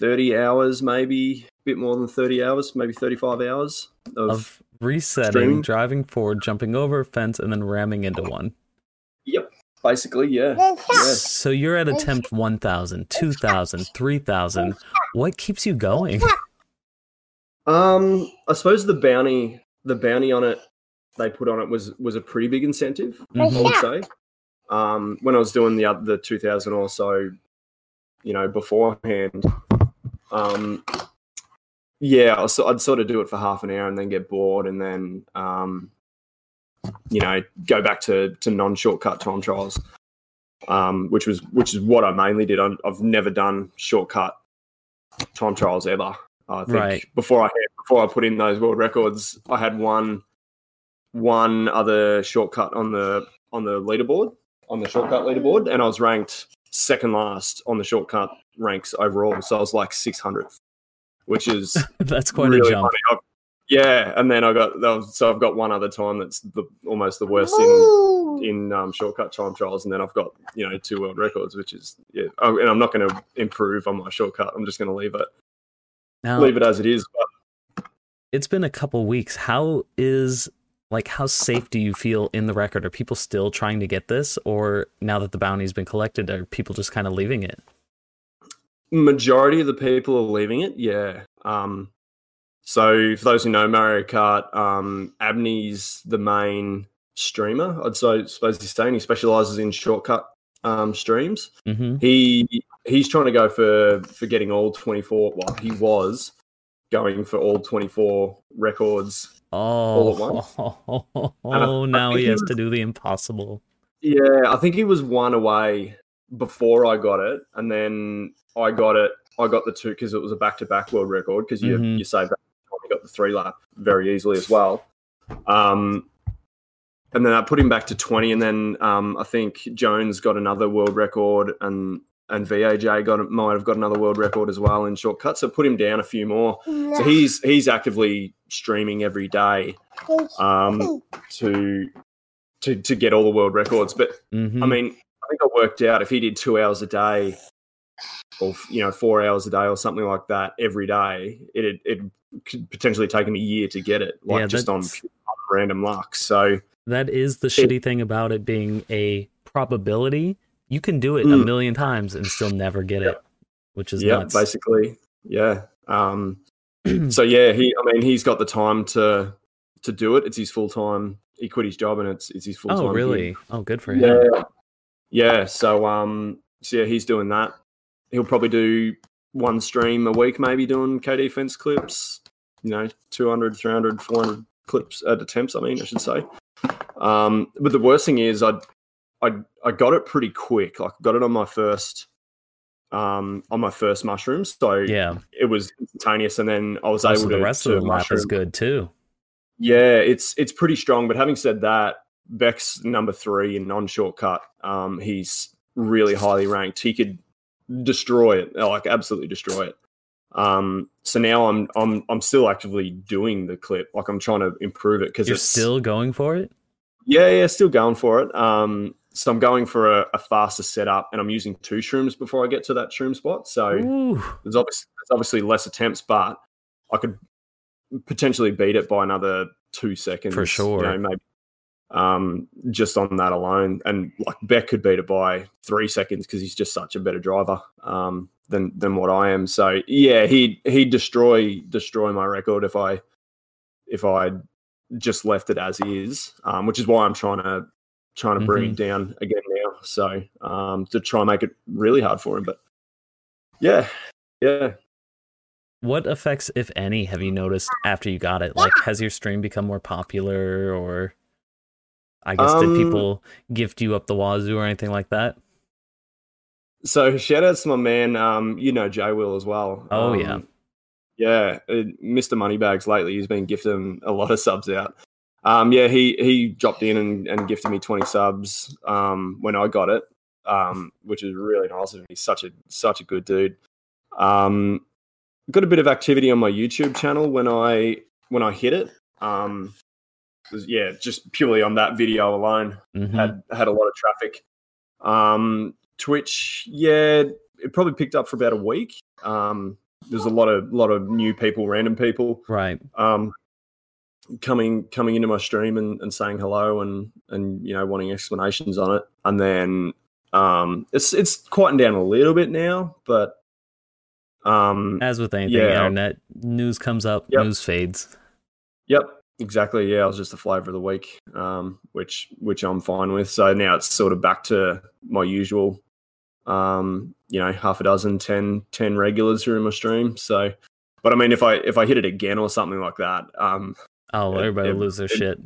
30 hours, maybe a bit more than thirty hours, maybe thirty-five hours of Of resetting, streaming. driving forward, jumping over a fence, and then ramming into one. Yep, basically, yeah. yeah. So you're at attempt 1,000, 2,000, 3,000. What keeps you going? Um, I suppose the bounty, the bounty on it they put on it was was a pretty big incentive. I Mhm. would say. Um, when I was doing the other the two thousand or so, you know, beforehand, um, yeah, I I'd sort of do it for half an hour and then get bored and then, um, you know, go back to to non shortcut time trials, um, which was which is what I mainly did. I, I've never done shortcut time trials ever. I think Right. before I before I put in those world records, I had one one other shortcut on the on the leaderboard on the shortcut leaderboard, and I was ranked second last on the shortcut ranks overall. So I was like 600th, which is That's quite really a jump. funny. I've- yeah, and then I got that was, so I've got one other time that's the almost the worst in in um, shortcut time trials, and then I've got you know two world records, which is yeah. Oh, and I'm not going to improve on my shortcut. I'm just going to leave it Now, leave it as it is. But it's been a couple weeks. How is like how safe do you feel in the record? Are people still trying to get this, or now that the bounty's been collected, are people just kind of leaving it? majority of the people are leaving it. Yeah. Um, so for those who know Mario Kart, um, Abney's the main streamer. I'd so suppose he's saying he specializes in shortcut um, streams. hmm He he's trying to go for for getting all twenty four. Well, he was going for all twenty four records. Oh, at once. And I- oh, I now he he has was- to do the impossible. Yeah, I think he was one away before I got it, and then I got it. I got the two because it was a back to back world record because you Mhm. you saved that. You got the three lap very easily as well. Um, and then I put him back to twenty, and then um, I think Jones got another world record, and and VAJ got might have got another world record as well in shortcut. So put him down a few more. So he's he's actively streaming every day um, to to to get all the world records. But hmm I mean, I think I worked out if he did two hours a day, or you know, four hours a day, or something like that every day, it it could potentially take him a year to get it, like Yeah, just on that's- pure random luck. So that is the shitty thing about it being a probability. You can do it a Mm. million times and still never get it, which is yeah, nuts. basically, yeah. Um, so yeah, he, I mean, he's got the time to to do it. It's his full time. He quit his job, and it's it's his full time. oh, really? Oh, good for him. Yeah, yeah. So um, so yeah, he's doing that. He'll probably do one stream a week, maybe doing KD fence clips. You know, 200, 300, 400 clips at attempts. I mean, I should say. Um, but the worst thing is, I, I, I got it pretty quick. Like, got it on my first, um, on my first mushrooms. So Yeah. it was instantaneous, and then I was Also, able to. the rest to of the lap is good too. yeah, it's it's pretty strong. But having said that, Beck's number three in non shortcut. Um, he's really highly ranked. He could destroy it, like absolutely destroy it. Um, so now I'm I'm I'm still actively doing the clip. Like I'm trying to improve it because You're still going for it? yeah yeah still going for it. Um, so I'm going for a, a faster setup, and I'm using two shrooms before I get to that shroom spot. So there's obviously there's obviously less attempts, but I could potentially beat it by another two seconds For sure. You know, maybe um, just on that alone, and like Beck could beat it by three seconds because he's just such a better driver um, than than what I am. So yeah, he he destroy destroy my record if I if I just left it as is, um, which is why I'm trying to trying to bring Mm-hmm. it down again now. So um, to try and make it really hard for him, but Yeah, yeah. What effects, if any, have you noticed after you got it? Like, has your stream become more popular, or I guess Um, did people gift you up the wazoo or anything like that? So shout outs to my man, um, you know Jay Will as well. Oh, Um, yeah. yeah, uh, Mr. Moneybags lately. He's been gifting a lot of subs out. Um, yeah, he he dropped in and, and gifted me twenty subs um, when I got it, um, which is really nice of him. He's such a such a good dude. Um, got a bit of activity on my YouTube channel when I when I hit it. Um, was- yeah, just purely on that video alone Mhm. had had a lot of traffic. Um, Twitch, yeah, it probably picked up for about a week. Um, there's a lot of lot of new people, random people, Right. um, coming coming into my stream and, and saying hello and and you know wanting explanations on it. And then um, it's it's quieting down a little bit now, but um, As with anything, Yeah. internet news comes up, Yep. news fades. Yep, exactly. Yeah, it was just the flavor of the week, um, which which I'm fine with. So now it's sort of back to my usual, um, you know, half a dozen, 10, 10 regulars who are in my stream. So, but I mean, if I if I hit it again or something like that, um, Oh, everybody it- will lose their it- shit.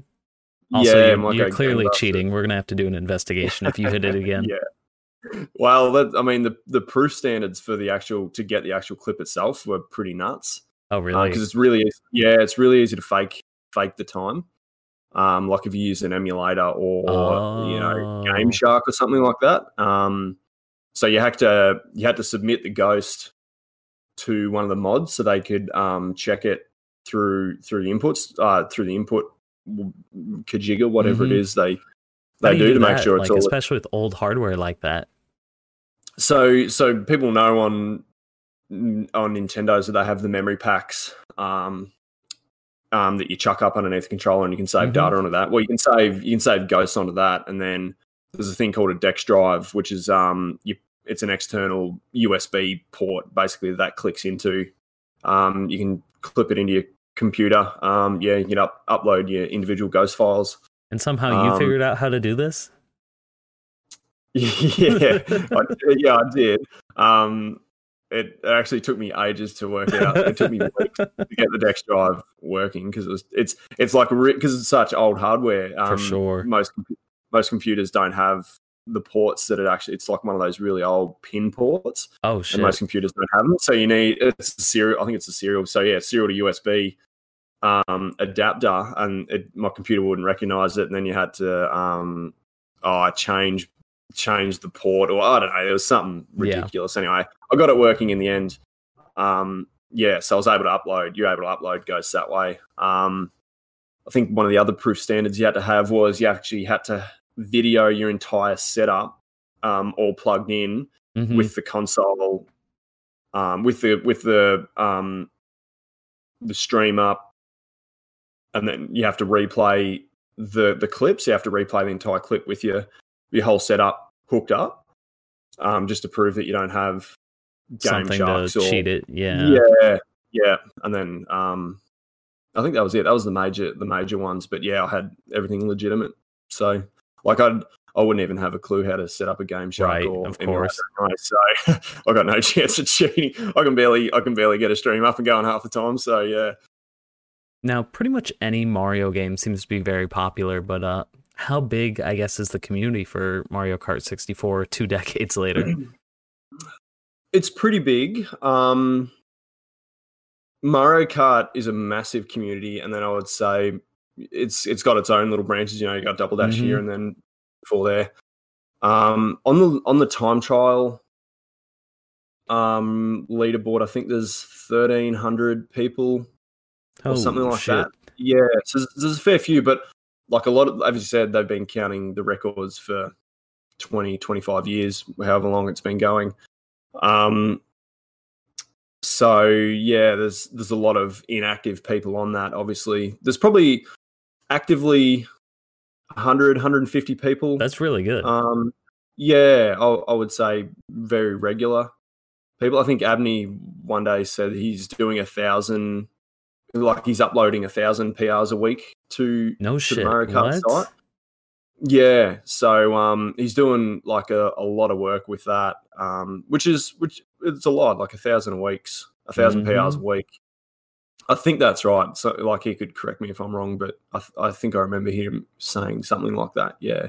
Also, yeah, you're, you're clearly cheating. We're gonna have to do an investigation if you hit it again. Yeah. Well, that, I mean, the the proof standards for the actual to get the actual clip itself were pretty nuts. Oh, really? because it's really easy- yeah it's really easy to fake fake the time um like if you use an emulator or you know Oh. game shark or something like that um so you had to you had to submit the ghost to one of the mods so they could um check it through through the inputs uh through the input kajigga whatever Mhm. it is they they you do, to make sure it's like, all especially with old hardware like that. so so people know on on Nintendo's that they have the memory packs um, um, that you chuck up underneath the controller and you can save Mhm. data onto that. Well, you can save you can save ghosts onto that, and then there's a thing called a Dex drive, which is um you it's an external USB port basically that clicks into. Um, you can clip it into your computer. Um, yeah, you can up, upload your individual ghost files. And somehow you Um, figured out how to do this. yeah, I, yeah, I did. Um, it actually took me ages to work out. It took me weeks to get the Dex drive working because it it's it's like because it's such old hardware. Um, sure. most most computers don't have the ports that it actually. It's like one of those really old pin ports, Oh shit! and most computers don't have them. So you need it's a serial. I think it's a serial. So yeah, serial to USB um, adapter, and it, my computer wouldn't recognize it. And then you had to um, oh change change the port, or I don't know. It was something Yeah. ridiculous. Anyway, I got it working in the end. Um, yeah, so I was able to upload. You're able to upload ghosts that way. Um, I think one of the other proof standards you had to have was you actually had to video your entire setup um, all plugged in Mhm. with the console, um, with the with the um, the stream up, and then you have to replay the the clips. You have to replay the entire clip with your your whole setup hooked up, um, just to prove that you don't have game something sharks to or cheat it. Yeah. yeah, yeah. And then um, I think that was it. That was the major the major ones. But yeah, I had everything legitimate. So like I'd I wouldn't even have a clue how to set up a game shark Right, or of course. So I got no chance of cheating. I can barely I can barely get a stream up and going half the time. So yeah. Now, pretty much any Mario game seems to be very popular, but uh, how big, I guess, is the community for Mario Kart 64 two decades later? It's pretty big. Um, Mario Kart is a massive community, and then I would say it's it's got its own little branches. You know, you got Double Dash here, and then before there. Um, on the on the time trial um, leaderboard, I think there's thirteen hundred people or something like shit. that. Yeah, so there's, there's a fair few, but like a lot of, as you said, they've been counting the records for 20, 25 years, however long it's been going. Um, so yeah, there's there's a lot of inactive people on that. Obviously, there's probably actively 100, 150 people. That's really good. Um, yeah, I, I would say very regular people. I think Abney one day said he's doing a thousand, like he's uploading a thousand PRs a week to no to shit. the Mario Kart What? site. Yeah, so um, he's doing like a, a lot of work with that, um, which is which it's a lot, like a thousand weeks, a 1000 PRs a week. I think that's right. So, like, he could correct me if I'm wrong, but I, th- I think I remember him saying something like that. Yeah,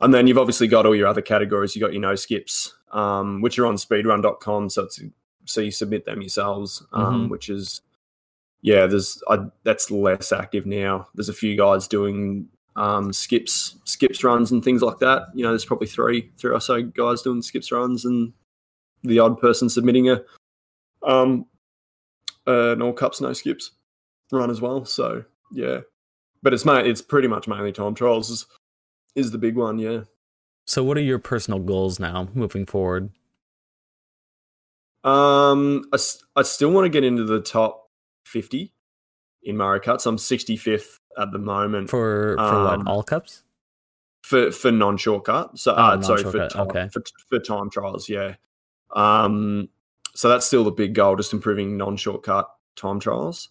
and then you've obviously got all your other categories. You've got your no skips, um, which are on speedrun.com. So it's so you submit them yourselves, um, Mhm. which is yeah. There's I, that's less active now. There's a few guys doing um, skips, skips runs, and things like that. You know, there's probably three, three or so guys doing skips runs, and the odd person submitting a um, uh, an all cups no skips run as well. So yeah, but it's ma- it's pretty much mainly time trials is, is the big one. Yeah. So, what are your personal goals now moving forward? Um, I, I still want to get into the top fifty in Mario Kart. So I'm 65th at the moment For for Um, what all cups? for for non shortcut. So Oh, uh, sorry for time, okay. for for time trials. Yeah. Um. So that's still the big goal, just improving non shortcut time trials.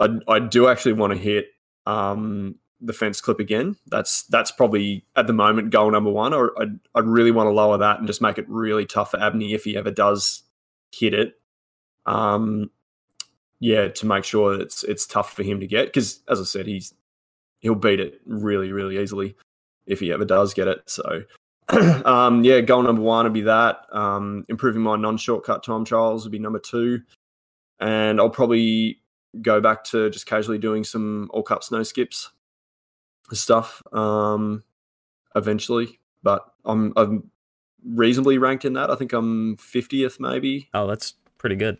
I I do actually want to hit um the fence clip again. That's that's probably at the moment goal number one. Or I I really want to lower that and just make it really tough for Abney if he ever does hit it. Um. Yeah, to make sure it's it's tough for him to get because, as I said, he's he'll beat it really really easily if he ever does get it. So, um, yeah, goal number one would be that. Um, improving my non-shortcut time trials would be number two, and I'll probably go back to just casually doing some all cups no skips stuff um, eventually. But I'm I'm reasonably ranked in that. I think I'm 50th maybe. Oh, that's pretty good.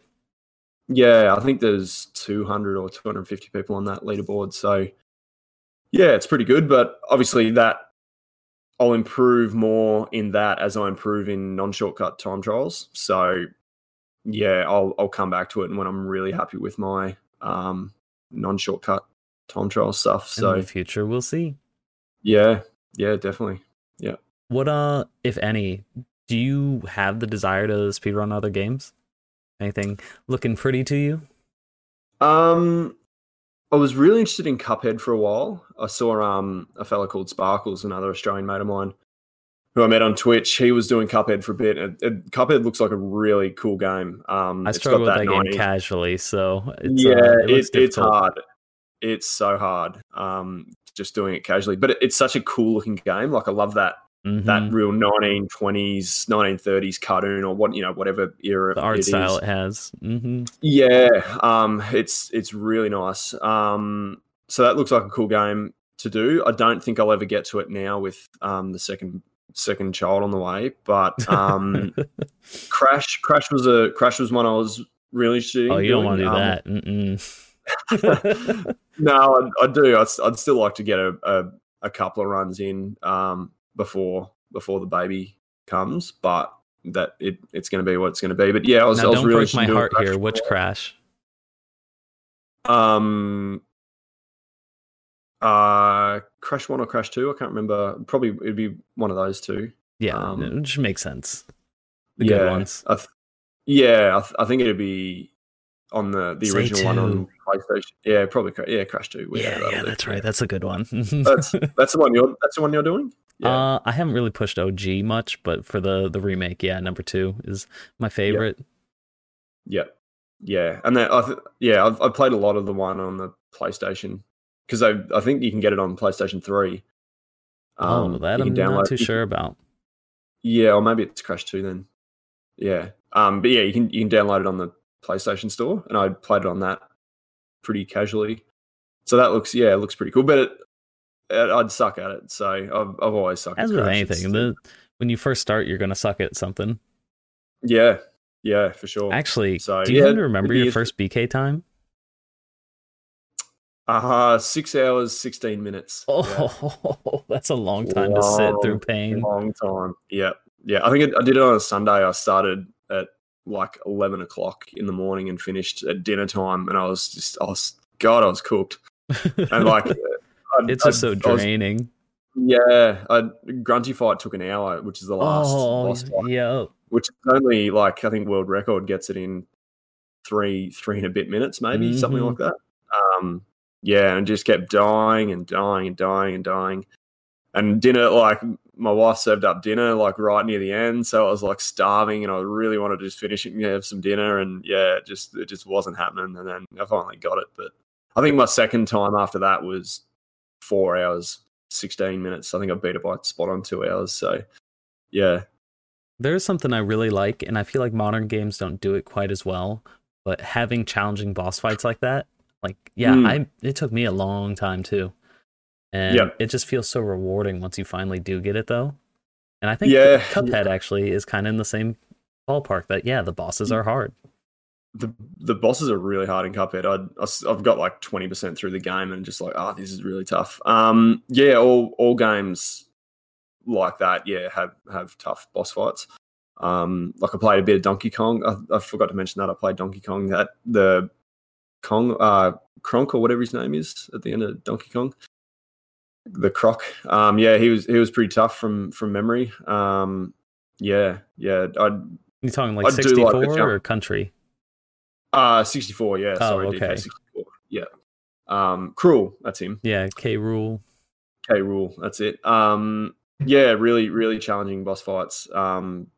Yeah, I think there's 200 or 250 people on that leaderboard. So, yeah, it's pretty good. But obviously, that I'll improve more in that as I improve in non-shortcut time trials. So, yeah, I'll I'll come back to it when I'm really happy with my um, non-shortcut time trial stuff. So in the future, we'll see. yeah, yeah, definitely. Yeah. What uh, if any, do you have the desire to speedrun other games? Anything looking pretty to you? Um, I was really interested in Cuphead for a while. I saw um a fella called Sparkles, another Australian mate of mine, who I met on Twitch. He was doing Cuphead for a bit. And, and Cuphead looks like a really cool game. Um, I struggle with that, that game casually, so it's, yeah, uh, it it it's hard. It's so hard. Um, just doing it casually, but it, it's such a cool looking game. Like I love that Mhm. that real 1920s, 1930s cartoon or what you know whatever era the art it style is. it has. hmm Yeah, um, it's it's really nice. Um, so that looks like a cool game to do. I don't think I'll ever get to it now with um, the second second child on the way. But um, Crash Crash was a Crash was one I was really in. oh, you don't want to do Um, that. No, I, I do. I'd, I'd still like to get a, a, a couple of runs in um, before before the baby comes, but that it, it's going to be what it's going to be. But yeah, I was, now, I was don't really break my interested in doing heart Crash here. Which crash? Um, uh, Crash One or Crash Two? I can't remember. Probably it'd be one of those two. Yeah, Um, it just makes sense. The yeah, good ones. I th- yeah, I, th- I think it'd be on the the Say original one on. PlayStation. Yeah, probably. Cra- Yeah, Crash Two. Yeah, that'll yeah, that's right. That's a good one. That's that's the one you're that's the one you're doing. Yeah. Uh, I haven't really pushed OG much, but for the the remake, yeah, number two is my favorite. Yeah, yeah, and then I th- yeah, I've, I've played a lot of the one on the PlayStation because I I think you can get it on PlayStation Three. oh, that Um, I'm can not download- too sure about. Yeah, or maybe it's Crash Two then. Yeah, um, but yeah, you can you can download it on the PlayStation Store, and I played it on that pretty casually. So that looks yeah, it looks pretty cool. But it, I'd suck at it, so I've I've always sucked. As at with anything, the, when you first start, you're gonna suck at something. yeah, yeah, for sure. Actually, So, do you yeah, remember your first BK time? Uh six hours, sixteen minutes. Yeah. Oh, that's a long time to sit through pain. Long time. Yeah. Yeah. I think it, I did it on a Sunday. I started at like 11 o'clock in the morning and finished at dinner time. And I was just, I was, God, I was cooked. And like, I'd, it's just so I'd- I was- draining. yeah. I, Grunty Fight took an hour, which is the last, Oh, last fight, yeah. which is only like, I think world record gets it in three, three and a bit minutes, maybe something Mhm. like that. Um, yeah. And just kept dying and dying and dying and dying. and dinner like my wife served up dinner like right near the end, so I was like starving, and I really wanted to just finish it and have some dinner, and yeah, it just it just wasn't happening, and then I finally got it, but I think my second time after that was four hours, sixteen minutes. I think I beat it by spot on two hours, so yeah, There's something I really like, and I feel like modern games don't do it quite as well. But having challenging boss fights like that, like yeah, Mm. I it took me a long time too, and Yep. it just feels so rewarding once you finally do get it though. And I think Yeah, Cuphead actually is kind of in the same ballpark. That yeah, the bosses are hard. The the bosses are really hard in Cuphead. I, I've got like twenty percent through the game and just like, oh, this is really tough. Um, yeah, all all games like that, yeah, have have tough boss fights. Um, like I played a bit of Donkey Kong. I, I forgot to mention that I played Donkey Kong. That the Kong, uh, Kronk or whatever his name is at the end of Donkey Kong. The Croc, um, yeah, he was he was pretty tough from from memory. Um, yeah, yeah, I'd You talking like I like sixty four or country? Uh, 64, yeah. Oh, sorry, okay. DK 64. Yeah. Um, Cruel, that's him. Yeah, K Rool. K Rool, that's it. Um, yeah, really, really challenging boss fights. Um,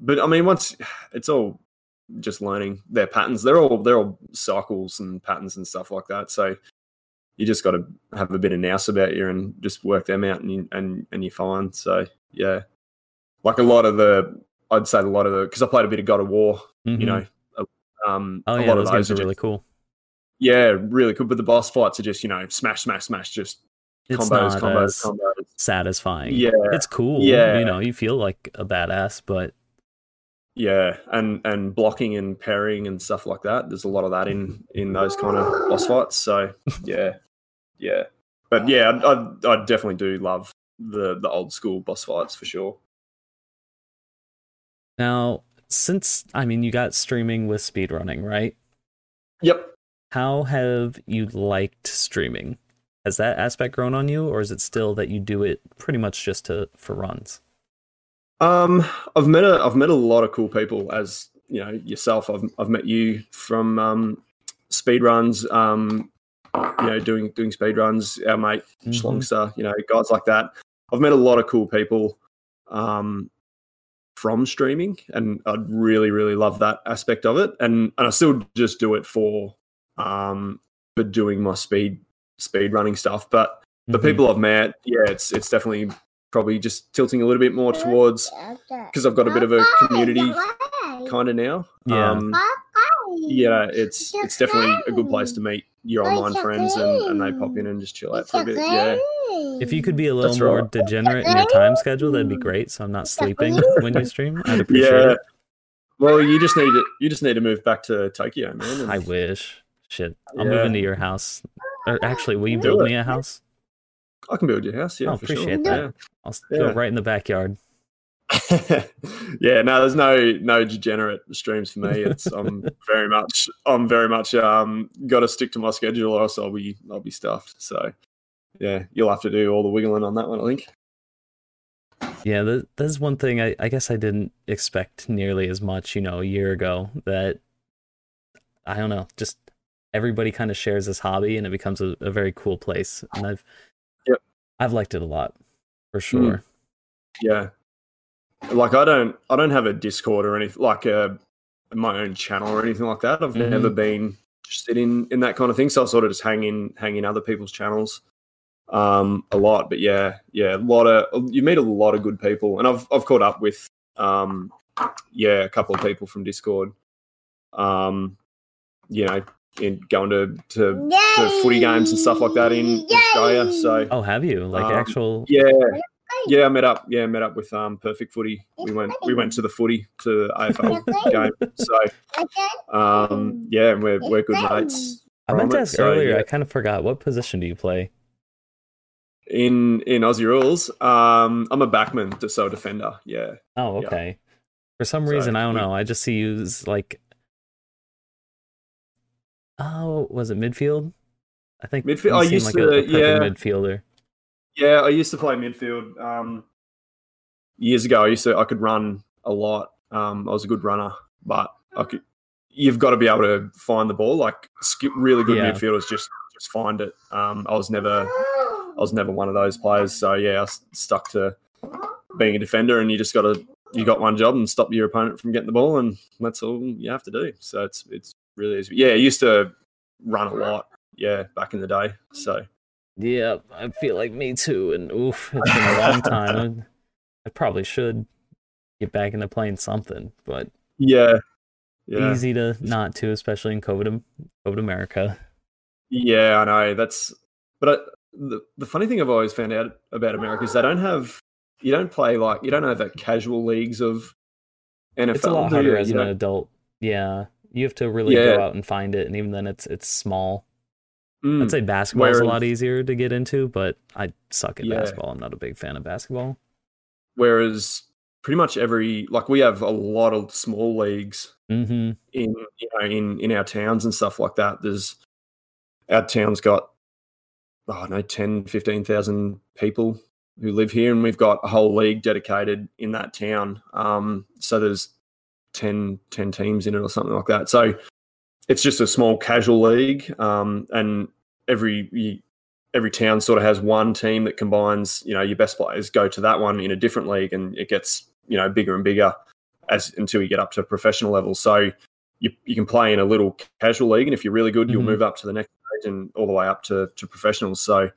but I mean, once it's all just learning their patterns. They're all they're all cycles and patterns and stuff like that. So you just got to have a bit of nous about you and just work them out, and you, and and you're fine. So yeah, like a lot of the, I'd say a lot of the because I played a bit of God of War. You Mhm. know, um, oh a yeah, lot those of games those are are really just- cool. Yeah, really cool. But the boss fights are just, you know, smash, smash, smash, just It's combos, combos, combos. satisfying. Yeah, it's cool. Yeah. you know, you feel like a badass, but yeah, and and blocking and parrying and stuff like that. There's a lot of that in in those kind of boss fights. So yeah, yeah. But yeah, I, I, I definitely do love the the old school boss fights for sure. now since I mean you got streaming with speedrunning, right? Yep. How have you liked streaming? Has that aspect grown on you, or is it still that you do it pretty much just to for runs? Um, I've met a I've met a lot of cool people as you know yourself. I've I've met you from um, speed runs. Um, you know, doing doing speed runs. Our mate Mhm. Schlongster, you know, guys like that. I've met a lot of cool people um, from streaming, and I'd really really love that aspect of it. And and I still just do it for um, for doing my speed speed running stuff, but the Mhm. people I've met, yeah, it's it's definitely probably just tilting a little bit more towards because I've got a bit of a community kind of now. Yeah. Um, yeah, it's it's definitely a good place to meet your online friends and, and they pop in and just chill out for a bit. Yeah. If you could be a little That's more right. degenerate in your time schedule, that'd be great. So I'm not sleeping when you stream. I'd appreciate Yeah. it. Well, you just need to you just need to move back to Tokyo, man. and- I wish. Shit, I'll Yeah. move into your house. Or actually, will you build me a house? I can build your house. Yeah, Oh, appreciate sure. I'll s- go Yeah. right in the backyard. Yeah. no, there's no no degenerate streams for me. It's I'm very much I'm very much um got to stick to my schedule, or else I'll be I'll be stuffed. So yeah, you'll have to do all the wiggling on that one, I think. Yeah, that, that's one thing I, I guess I didn't expect nearly as much, you know, a year ago. That I don't know, just everybody kind of shares this hobby, and it becomes a, a very cool place. And I've Yep. I've liked it a lot, for sure. Yeah. Like I don't I don't have a Discord or anything like a my own channel or anything like that. I've Mhm. never been interested in in that kind of thing. So I sort of just hang in hang in other people's channels um a lot. But yeah, yeah, a lot of you meet a lot of good people. And I've I've caught up with um yeah, a couple of people from Discord. Um you know, in going to to, to footy games and stuff like that in Australia. So Oh, have you like Um, actual? yeah, yeah, I met up. Yeah, met up with um Perfect Footy. We went we went to the footy to the AFL game. So um yeah, and we're we're good mates. I meant from to it, ask so, earlier. yeah. I kind of forgot. What position do you play? In in Aussie rules, um I'm a backman, to so defender. Yeah. Oh, Yeah. okay. For some So, reason, I don't we- know. I just see you as like, oh, was it midfield? I think Midfield- you I used like to- a, a perfect yeah. midfielder. Yeah, I used to play midfield um years ago. I used to I could run a lot. Um I was a good runner, but I could you've got to be able to find the ball. Like really good Yeah. midfielders just just find it. Um I was never I was never one of those players. So yeah, I stuck to being a defender, and you just got to you got one job and stop your opponent from getting the ball, and that's all you have to do. So it's it's really easy. Yeah, I used to run a lot. Yeah, back in the day. So yeah, I feel like me too. And oof, it's been a long time. I, probably should get back into playing something, but yeah, yeah. easy to not to, especially in COVID, COVID America. Yeah, I know. That's but I, the the funny thing I've always found out about America is they don't have you don't play like you don't have that casual leagues of NFL. It's a lot harder as an adult. Yeah, you have to really yeah. go out and find it, and even then, it's it's small. Mm. I'd say basketball is a lot easier to get into, but I suck at yeah. basketball. I'm not a big fan of basketball. Whereas pretty much every like we have a lot of small leagues mm-hmm. in you know in in our towns and stuff like that. There's our town's got oh no 10 15,000 people who live here and we've got a whole league dedicated in that town um, so there's 10, 10 teams in it or something like that so it's just a small casual league um, and every every town sort of has one team that combines you know your best players go to that one in a different league and it gets you know bigger and bigger as until you get up to professional level so you, you can play in a little casual league and if you're really good you'll mm-hmm. move up to the next stage and all the way up to, to professionals so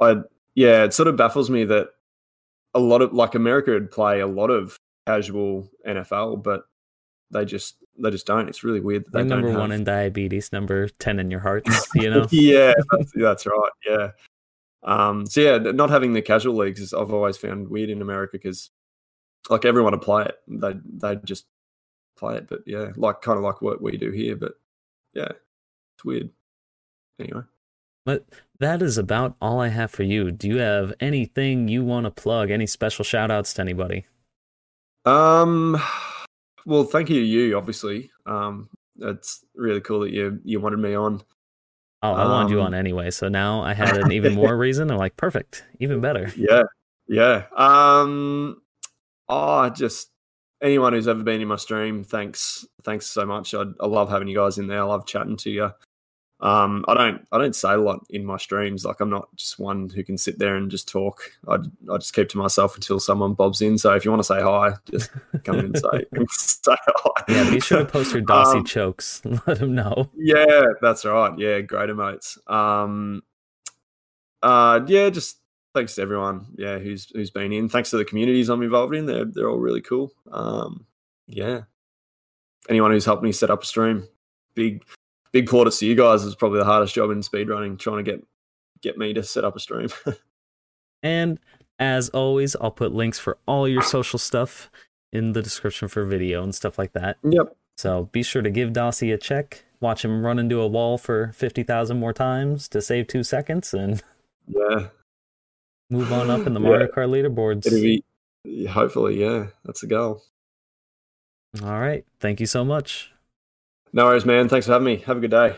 i yeah it sort of baffles me that a lot of like america would play a lot of casual nfl but they just they just don't. It's really weird. That they number one have... in diabetes, number ten in your heart. You know. yeah, that's, that's, right. Yeah. Um. So yeah, not having the casual leagues is I've always found weird in America because like everyone to play it, they they just play it. But yeah, like kind of like what we do here. But yeah, it's weird. Anyway. But that is about all I have for you. Do you have anything you want to plug? Any special shout outs to anybody? Um well, thank you to you, obviously. Um, it's really cool that you you wanted me on. Oh, I um, wanted you on um, anyway, so now I had an even more reason. I'm like, perfect, even better. Yeah, yeah. Um, oh, just anyone who's ever been in my stream, thanks, thanks so much. I, I love having you guys in there. I love chatting to you. Um, I don't I don't say a lot in my streams. Like I'm not just one who can sit there and just talk. I I just keep to myself until someone bobs in. So if you want to say hi, just come in and say, say hi. Yeah, be sure to post your Dossey um, chokes. Let them know. Yeah, that's right. Yeah, great emotes. Um, uh, yeah, just thanks to everyone. Yeah, who's who's been in. Thanks to the communities I'm involved in. They're they're all really cool. Um, yeah. Anyone who's helped me set up a stream, big big plaudits to you guys. Is probably the hardest job in speedrunning, trying to get get me to set up a stream. and as always, I'll put links for all your social stuff in the description for video and stuff like that. Yep. So be sure to give Dossey a check. Watch him run into a wall for fifty thousand more times to save two seconds, and yeah, move on up in the Mario yeah. Kart leaderboards. It'll be hopefully, yeah, that's the goal. All right. Thank you so much. No worries, man. Thanks for having me. Have a good day.